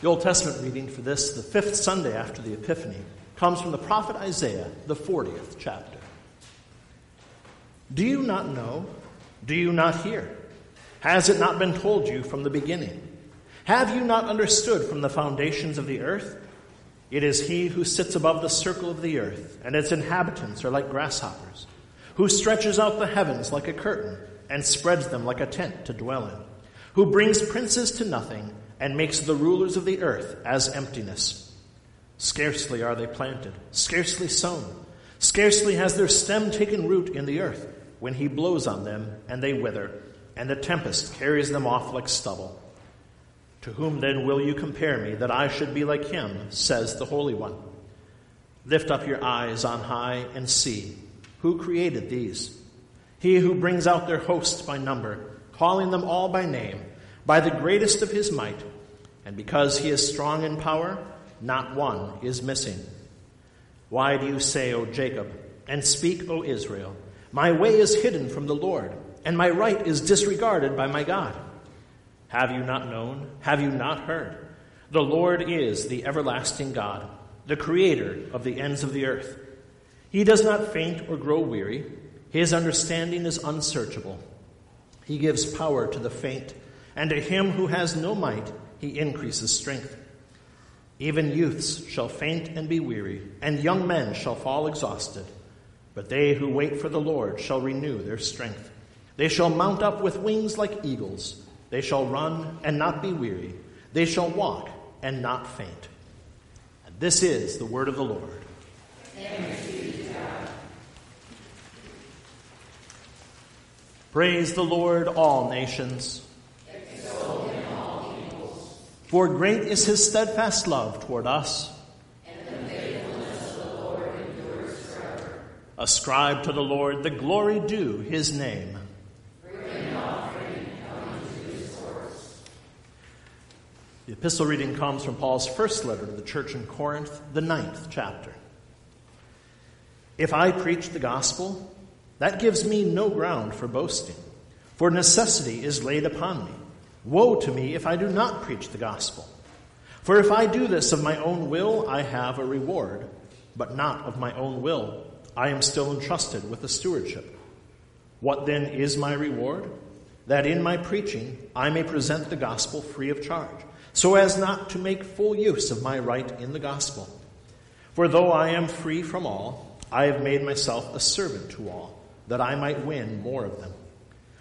The Old Testament reading for this, the fifth Sunday after the Epiphany, comes from the prophet Isaiah, the 40th chapter. Do you not know? Do you not hear? Has it not been told you from the beginning? Have you not understood from the foundations of the earth? It is he who sits above the circle of the earth, and its inhabitants are like grasshoppers, who stretches out the heavens like a curtain, and spreads them like a tent to dwell in, who brings princes to nothing and makes the rulers of the earth as emptiness. Scarcely are they planted, scarcely sown, scarcely has their stem taken root in the earth, when he blows on them and they wither, and the tempest carries them off like stubble. To whom then will you compare me that I should be like him, says the Holy One? Lift up your eyes on high and see who created these. He who brings out their hosts by number, calling them all by name by the greatest of his might, and because he is strong in power, not one is missing. Why do you say, O Jacob, and speak, O Israel, my way is hidden from the Lord, and my right is disregarded by my God? Have you not known? Have you not heard? The Lord is the everlasting God, the creator of the ends of the earth. He does not faint or grow weary. His understanding is unsearchable. He gives power to the faint and to him who has no might, he increases strength. Even youths shall faint and be weary, and young men shall fall exhausted. But they who wait for the Lord shall renew their strength. They shall mount up with wings like eagles. They shall run and not be weary. They shall walk and not faint. And this is the word of the Lord. Praise the Lord, all nations. For great is his steadfast love toward us. Ascribe to the Lord the glory due his name. The epistle reading comes from Paul's first letter to the church in Corinth, the ninth chapter. If I preach the gospel, that gives me no ground for boasting, for necessity is laid upon me. Woe to me if I do not preach the gospel. For if I do this of my own will, I have a reward, but not of my own will. I am still entrusted with the stewardship. What then is my reward? That in my preaching I may present the gospel free of charge, so as not to make full use of my right in the gospel. For though I am free from all, I have made myself a servant to all, that I might win more of them.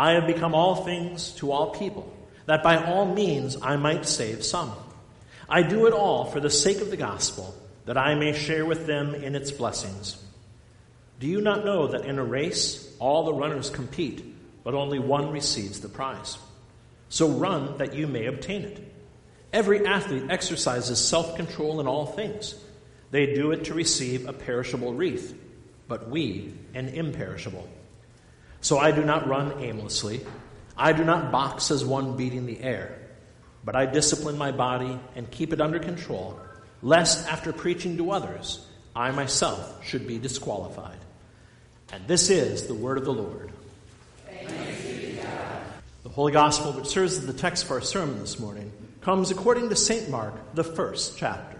I have become all things to all people, that by all means I might save some. I do it all for the sake of the gospel, that I may share with them in its blessings. Do you not know that in a race all the runners compete, but only one receives the prize? So run that you may obtain it. Every athlete exercises self control in all things. They do it to receive a perishable wreath, but we an imperishable. So I do not run aimlessly. I do not box as one beating the air, but I discipline my body and keep it under control, lest after preaching to others, I myself should be disqualified. And this is the word of the Lord. The Holy Gospel, which serves as the text for our sermon this morning, comes according to St. Mark, the first chapter.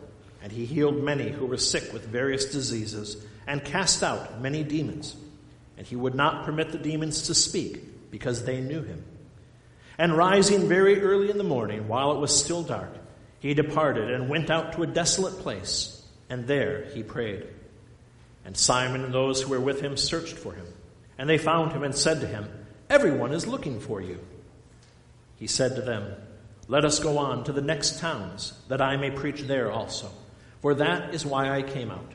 And he healed many who were sick with various diseases and cast out many demons. And he would not permit the demons to speak because they knew him. And rising very early in the morning, while it was still dark, he departed and went out to a desolate place, and there he prayed. And Simon and those who were with him searched for him, and they found him and said to him, Everyone is looking for you. He said to them, Let us go on to the next towns, that I may preach there also, for that is why I came out.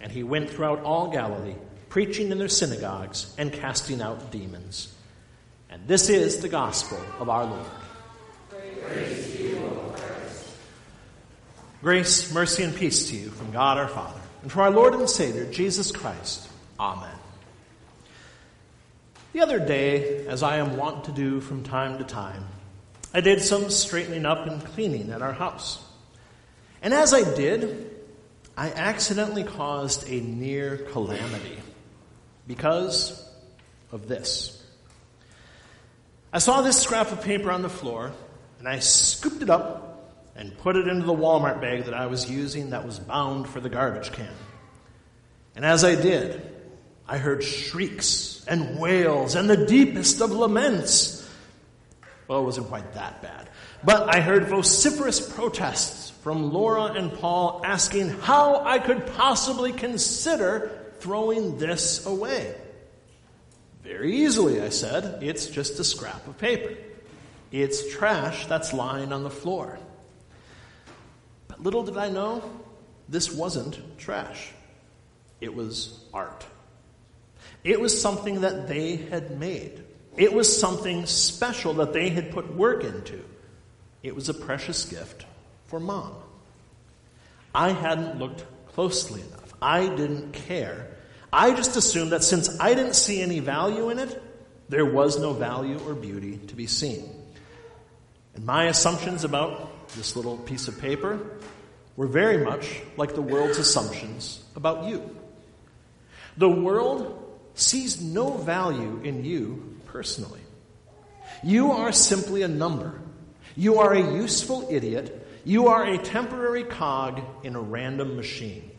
And he went throughout all Galilee, preaching in their synagogues and casting out demons. And this is the gospel of our Lord. Grace, mercy, and peace to you from God our Father and from our Lord and Savior, Jesus Christ. Amen. The other day, as I am wont to do from time to time, I did some straightening up and cleaning at our house. And as I did, I accidentally caused a near calamity because of this. I saw this scrap of paper on the floor, and I scooped it up and put it into the Walmart bag that I was using that was bound for the garbage can. And as I did, I heard shrieks and wails and the deepest of laments. Well, it wasn't quite that bad. But I heard vociferous protests from Laura and Paul asking how I could possibly consider throwing this away. Very easily, I said. It's just a scrap of paper. It's trash that's lying on the floor. But little did I know, this wasn't trash. It was art. It was something that they had made. It was something special that they had put work into. It was a precious gift for mom. I hadn't looked closely enough. I didn't care. I just assumed that since I didn't see any value in it, there was no value or beauty to be seen. And my assumptions about this little piece of paper were very much like the world's assumptions about you. The world sees no value in you personally. You are simply a number. You are a useful idiot. You are a temporary cog in a random machine.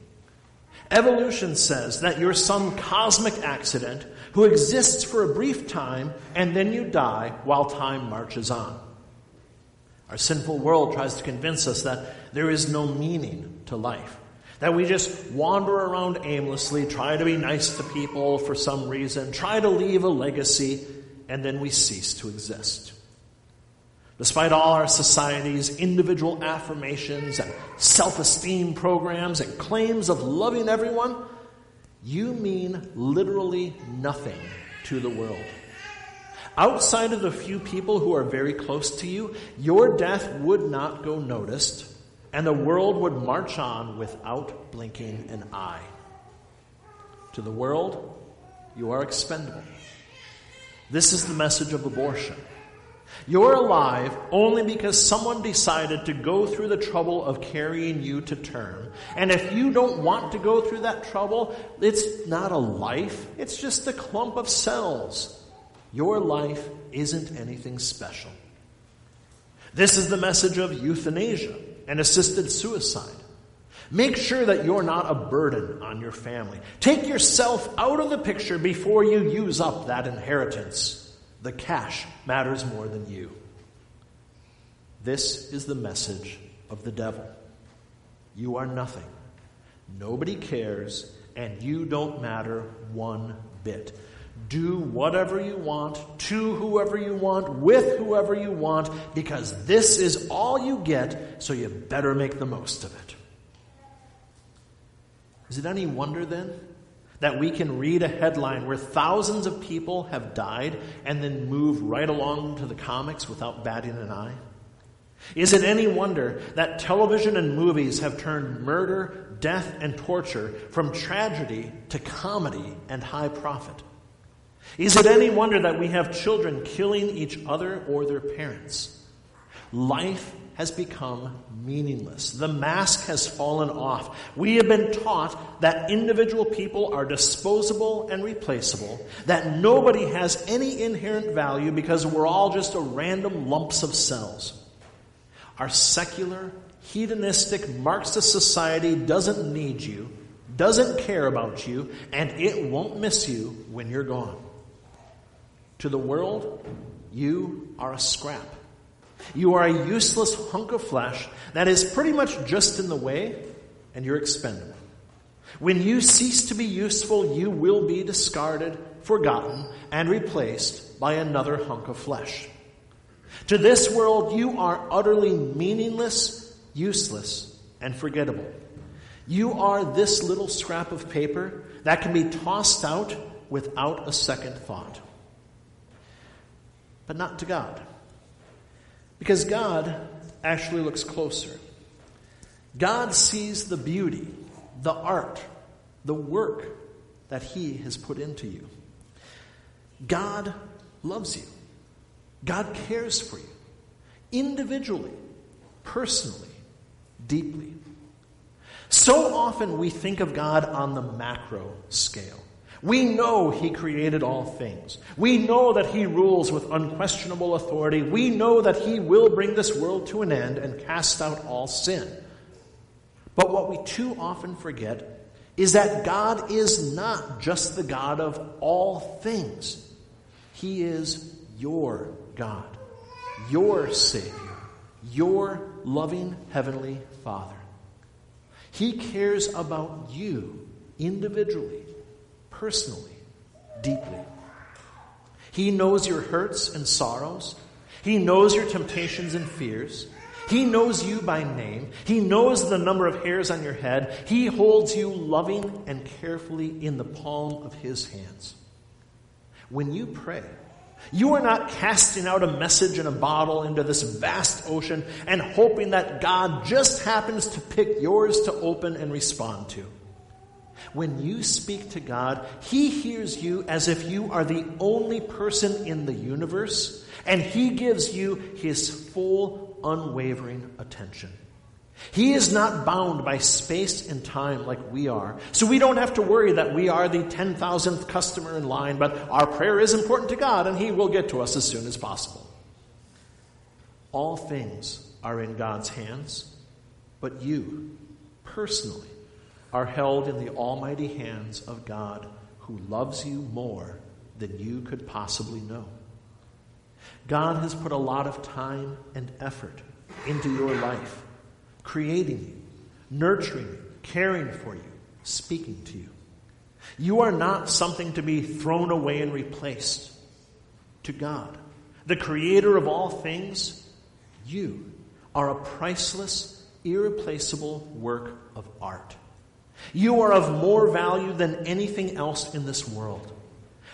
Evolution says that you're some cosmic accident who exists for a brief time and then you die while time marches on. Our sinful world tries to convince us that there is no meaning to life. That we just wander around aimlessly, try to be nice to people for some reason, try to leave a legacy, and then we cease to exist. Despite all our society's individual affirmations and self esteem programs and claims of loving everyone, you mean literally nothing to the world. Outside of the few people who are very close to you, your death would not go noticed, and the world would march on without blinking an eye. To the world, you are expendable. This is the message of abortion. You're alive only because someone decided to go through the trouble of carrying you to term. And if you don't want to go through that trouble, it's not a life, it's just a clump of cells. Your life isn't anything special. This is the message of euthanasia and assisted suicide. Make sure that you're not a burden on your family. Take yourself out of the picture before you use up that inheritance. The cash matters more than you. This is the message of the devil. You are nothing. Nobody cares, and you don't matter one bit. Do whatever you want, to whoever you want, with whoever you want, because this is all you get, so you better make the most of it. Is it any wonder then that we can read a headline where thousands of people have died and then move right along to the comics without batting an eye? Is it any wonder that television and movies have turned murder, death, and torture from tragedy to comedy and high profit? Is it any wonder that we have children killing each other or their parents? Life has become meaningless. The mask has fallen off. We have been taught that individual people are disposable and replaceable, that nobody has any inherent value because we're all just a random lumps of cells. Our secular, hedonistic, Marxist society doesn't need you, doesn't care about you, and it won't miss you when you're gone. To the world, you are a scrap. You are a useless hunk of flesh that is pretty much just in the way, and you're expendable. When you cease to be useful, you will be discarded, forgotten, and replaced by another hunk of flesh. To this world, you are utterly meaningless, useless, and forgettable. You are this little scrap of paper that can be tossed out without a second thought. But not to God. Because God actually looks closer. God sees the beauty, the art, the work that He has put into you. God loves you. God cares for you. Individually, personally, deeply. So often we think of God on the macro scale. We know He created all things. We know that He rules with unquestionable authority. We know that He will bring this world to an end and cast out all sin. But what we too often forget is that God is not just the God of all things. He is your God, your Savior, your loving Heavenly Father. He cares about you individually personally, deeply. He knows your hurts and sorrows. He knows your temptations and fears. He knows you by name. He knows the number of hairs on your head. He holds you loving and carefully in the palm of his hands. When you pray, you are not casting out a message in a bottle into this vast ocean and hoping that God just happens to pick yours to open and respond to. When you speak to God, He hears you as if you are the only person in the universe, and He gives you His full, unwavering attention. He is not bound by space and time like we are. So we don't have to worry that we are the 10,000th customer in line, but our prayer is important to God and He will get to us as soon as possible. All things are in God's hands, but you, personally, are held in the almighty hands of God who loves you more than you could possibly know. God has put a lot of time and effort into your life, creating you, nurturing you, caring for you, speaking to you. You are not something to be thrown away and replaced. To God, the creator of all things, you are a priceless, irreplaceable work of art. You are of more value than anything else in this world.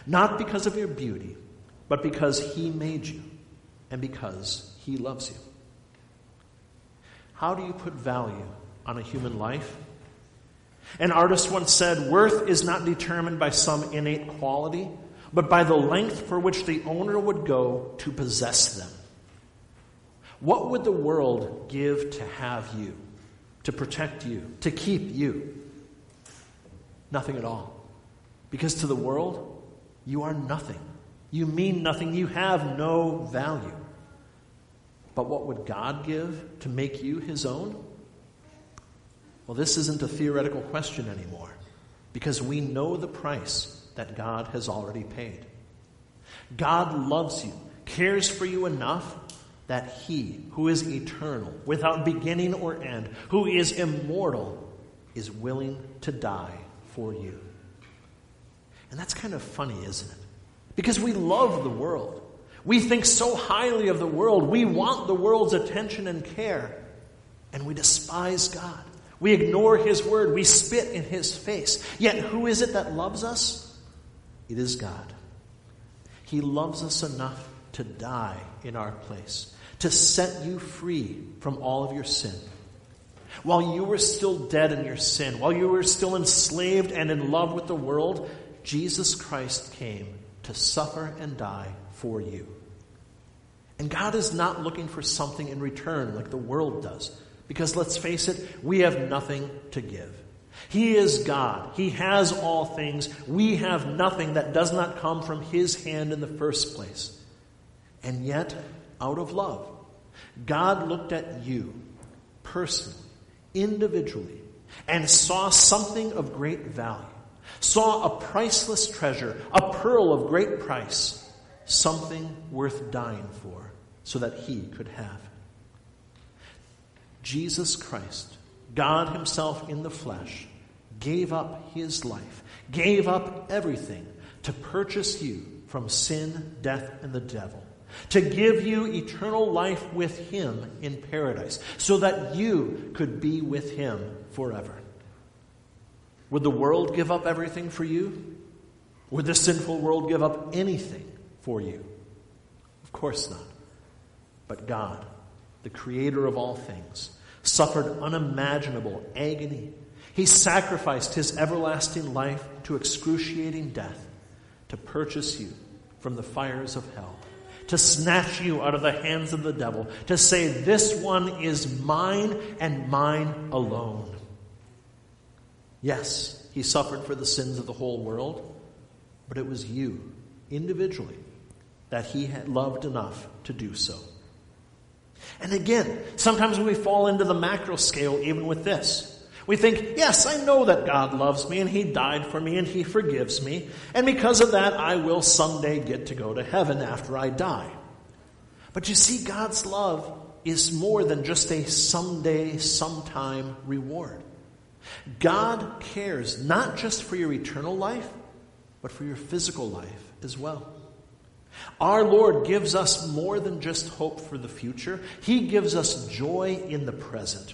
Not because of your beauty, but because He made you and because He loves you. How do you put value on a human life? An artist once said, Worth is not determined by some innate quality, but by the length for which the owner would go to possess them. What would the world give to have you, to protect you, to keep you? Nothing at all. Because to the world, you are nothing. You mean nothing. You have no value. But what would God give to make you his own? Well, this isn't a theoretical question anymore because we know the price that God has already paid. God loves you, cares for you enough that he, who is eternal, without beginning or end, who is immortal, is willing to die for you. And that's kind of funny, isn't it? Because we love the world. We think so highly of the world. We want the world's attention and care. And we despise God. We ignore His word. We spit in His face. Yet, who is it that loves us? It is God. He loves us enough to die in our place, to set you free from all of your sin while you were still dead in your sin, while you were still enslaved and in love with the world, Jesus Christ came to suffer and die for you. And God is not looking for something in return like the world does. Because let's face it, we have nothing to give. He is God. He has all things. We have nothing that does not come from His hand in the first place. And yet, out of love, God looked at you personally individually and saw something of great value, saw a priceless treasure, a pearl of great price, something worth dying for, so that he could have. Jesus Christ, God Himself in the flesh, gave up His life, gave up everything to purchase you from sin, death, and the devil, to give you eternal life with Him in paradise, so that you could be with Him forever. Would the world give up everything for you? Would the sinful world give up anything for you? Of course not. But God, the creator of all things, suffered unimaginable agony. He sacrificed his everlasting life to excruciating death to purchase you from the fires of hell, to snatch you out of the hands of the devil, to say, This one is mine and mine alone. Yes, he suffered for the sins of the whole world, but it was you, individually, that he had loved enough to do so. And again, sometimes we fall into the macro scale even with this. We think, yes, I know that God loves me and He died for me and He forgives me, and because of that, I will someday get to go to heaven after I die. But you see, God's love is more than just a someday, sometime reward. God cares not just for your eternal life, but for your physical life as well. Our Lord gives us more than just hope for the future, He gives us joy in the present.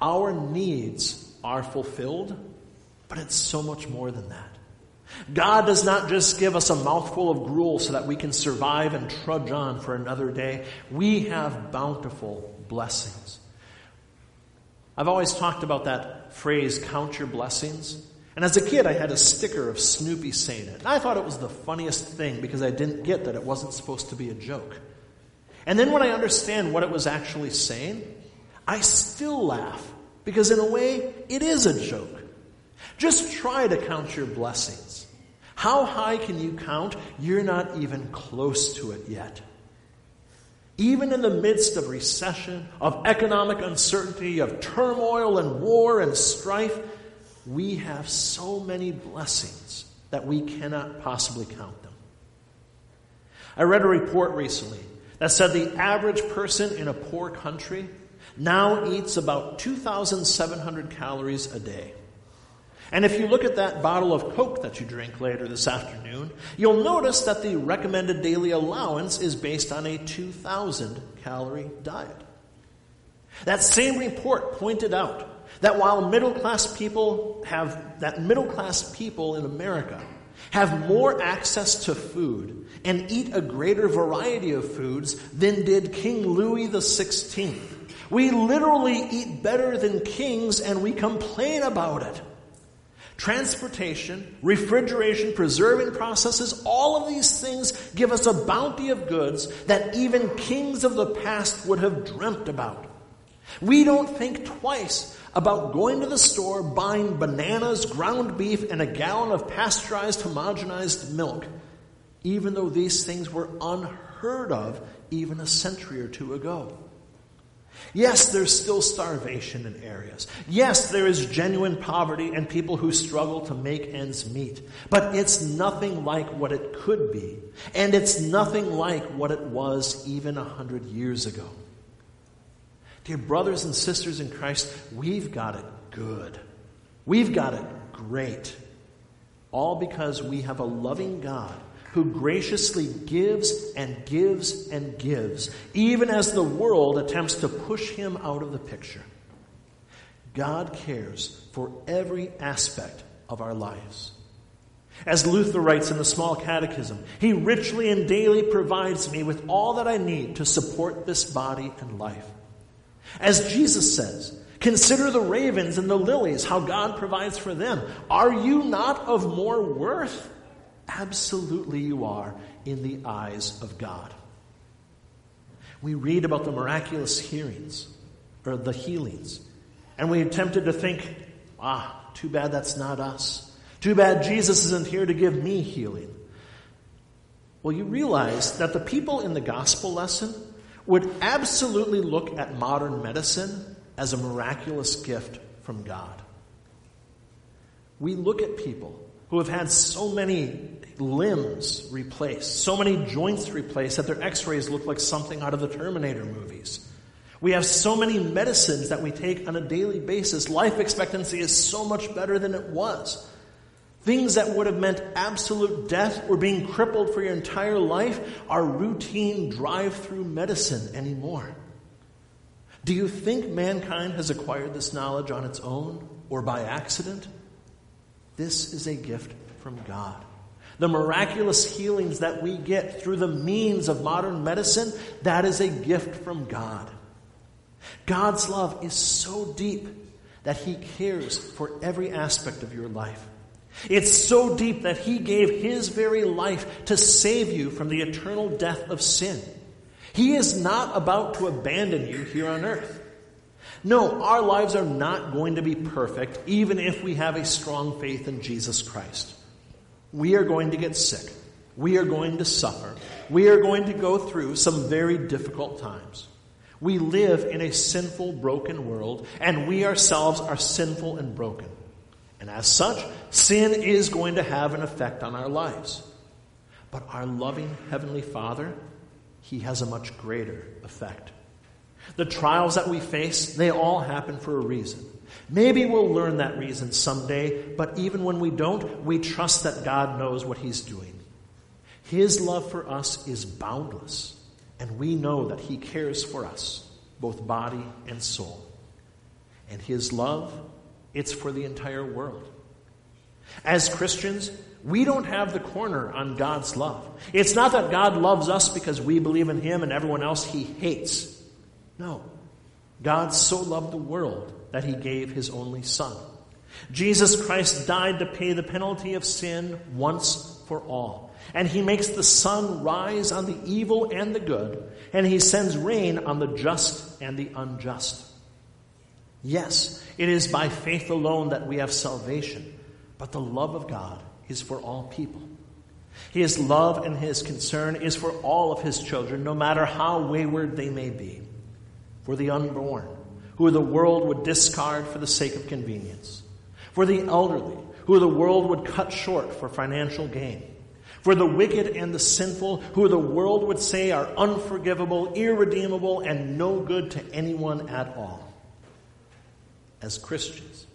Our needs are fulfilled, but it's so much more than that. God does not just give us a mouthful of gruel so that we can survive and trudge on for another day. We have bountiful blessings. I've always talked about that phrase, count your blessings. And as a kid, I had a sticker of Snoopy saying it. And I thought it was the funniest thing because I didn't get that it wasn't supposed to be a joke. And then when I understand what it was actually saying, I still laugh because, in a way, it is a joke. Just try to count your blessings. How high can you count? You're not even close to it yet. Even in the midst of recession, of economic uncertainty, of turmoil and war and strife, we have so many blessings that we cannot possibly count them. I read a report recently that said the average person in a poor country now eats about 2,700 calories a day. And if you look at that bottle of Coke that you drink later this afternoon, you'll notice that the recommended daily allowance is based on a 2,000 calorie diet. That same report pointed out that while middle class people have, that middle class people in America have more access to food and eat a greater variety of foods than did King Louis XVI. We literally eat better than kings and we complain about it. Transportation, refrigeration, preserving processes, all of these things give us a bounty of goods that even kings of the past would have dreamt about. We don't think twice about going to the store, buying bananas, ground beef, and a gallon of pasteurized, homogenized milk, even though these things were unheard of even a century or two ago. Yes, there's still starvation in areas. Yes, there is genuine poverty and people who struggle to make ends meet. But it's nothing like what it could be. And it's nothing like what it was even a hundred years ago. Dear brothers and sisters in Christ, we've got it good. We've got it great. All because we have a loving God who graciously gives and gives and gives, even as the world attempts to push him out of the picture. God cares for every aspect of our lives. As Luther writes in the Small Catechism, He richly and daily provides me with all that I need to support this body and life. As Jesus says, Consider the ravens and the lilies, how God provides for them. Are you not of more worth? Absolutely, you are in the eyes of God. We read about the miraculous hearings, or the healings, and we attempted to think, ah, too bad that's not us. Too bad Jesus isn't here to give me healing. Well, you realize that the people in the gospel lesson would absolutely look at modern medicine as a miraculous gift from God. We look at people who have had so many limbs replaced, so many joints replaced that their x rays look like something out of the Terminator movies. We have so many medicines that we take on a daily basis. Life expectancy is so much better than it was. Things that would have meant absolute death or being crippled for your entire life are routine drive through medicine anymore. Do you think mankind has acquired this knowledge on its own or by accident? This is a gift from God. The miraculous healings that we get through the means of modern medicine, that is a gift from God. God's love is so deep that He cares for every aspect of your life. It's so deep that He gave His very life to save you from the eternal death of sin. He is not about to abandon you here on earth. No, our lives are not going to be perfect, even if we have a strong faith in Jesus Christ. We are going to get sick. We are going to suffer. We are going to go through some very difficult times. We live in a sinful, broken world, and we ourselves are sinful and broken. And as such, sin is going to have an effect on our lives. But our loving Heavenly Father, He has a much greater effect. The trials that we face, they all happen for a reason. Maybe we'll learn that reason someday, but even when we don't, we trust that God knows what He's doing. His love for us is boundless and we know that He cares for us, both body and soul. And His love, it's for the entire world. As Christians, we don't have the corner on God's love. It's not that God loves us because we believe in Him and everyone else He hates. No. God so loved the world that He gave His only Son. Jesus Christ died to pay the penalty of sin once for all. And he makes the sun rise on the evil and the good, and he sends rain on the just and the unjust. Yes, it is by faith alone that we have salvation, but the love of God is for all people. His love and his concern is for all of his children, no matter how wayward they may be. For the unborn, who the world would discard for the sake of convenience. For the elderly, who the world would cut short for financial gain for the wicked and the sinful, who the world would say are unforgivable, irredeemable, and no good to anyone at all. As Christians,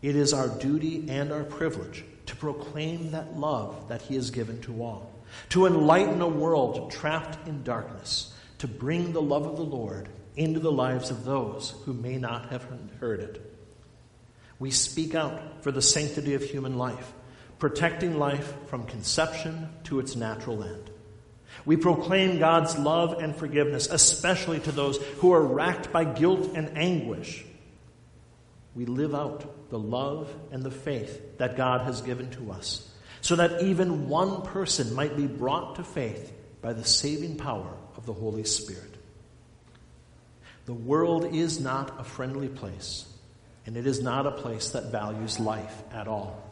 it is our duty and our privilege to proclaim that love that He has given to all, to enlighten a world trapped in darkness, to bring the love of the Lord into the lives of those who may not have heard it. We speak out for the sanctity of human life protecting life from conception to its natural end. We proclaim God's love and forgiveness, especially to those who are racked by guilt and anguish. We live out the love and the faith that God has given to us, so that even one person might be brought to faith by the saving power of the Holy Spirit. The world is not a friendly place, and it is not a place that values life at all.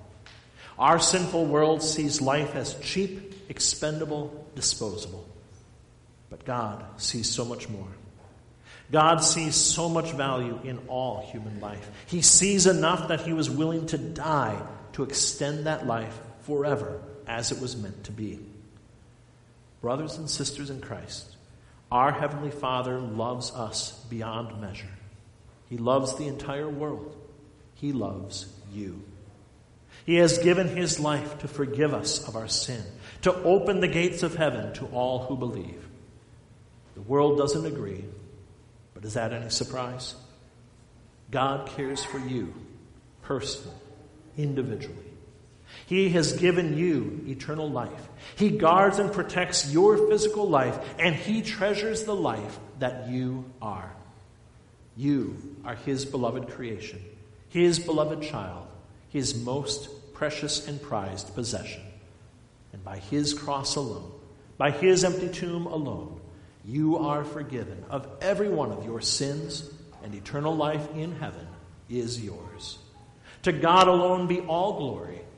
Our sinful world sees life as cheap, expendable, disposable. But God sees so much more. God sees so much value in all human life. He sees enough that he was willing to die to extend that life forever as it was meant to be. Brothers and sisters in Christ, our Heavenly Father loves us beyond measure. He loves the entire world. He loves you. He has given his life to forgive us of our sin, to open the gates of heaven to all who believe. The world doesn't agree, but is that any surprise? God cares for you personally, individually. He has given you eternal life. He guards and protects your physical life, and He treasures the life that you are. You are His beloved creation, His beloved child his most precious and prized possession. And by his cross alone, by his empty tomb alone, you are forgiven of every one of your sins, and eternal life in heaven is yours. To God alone be all glory,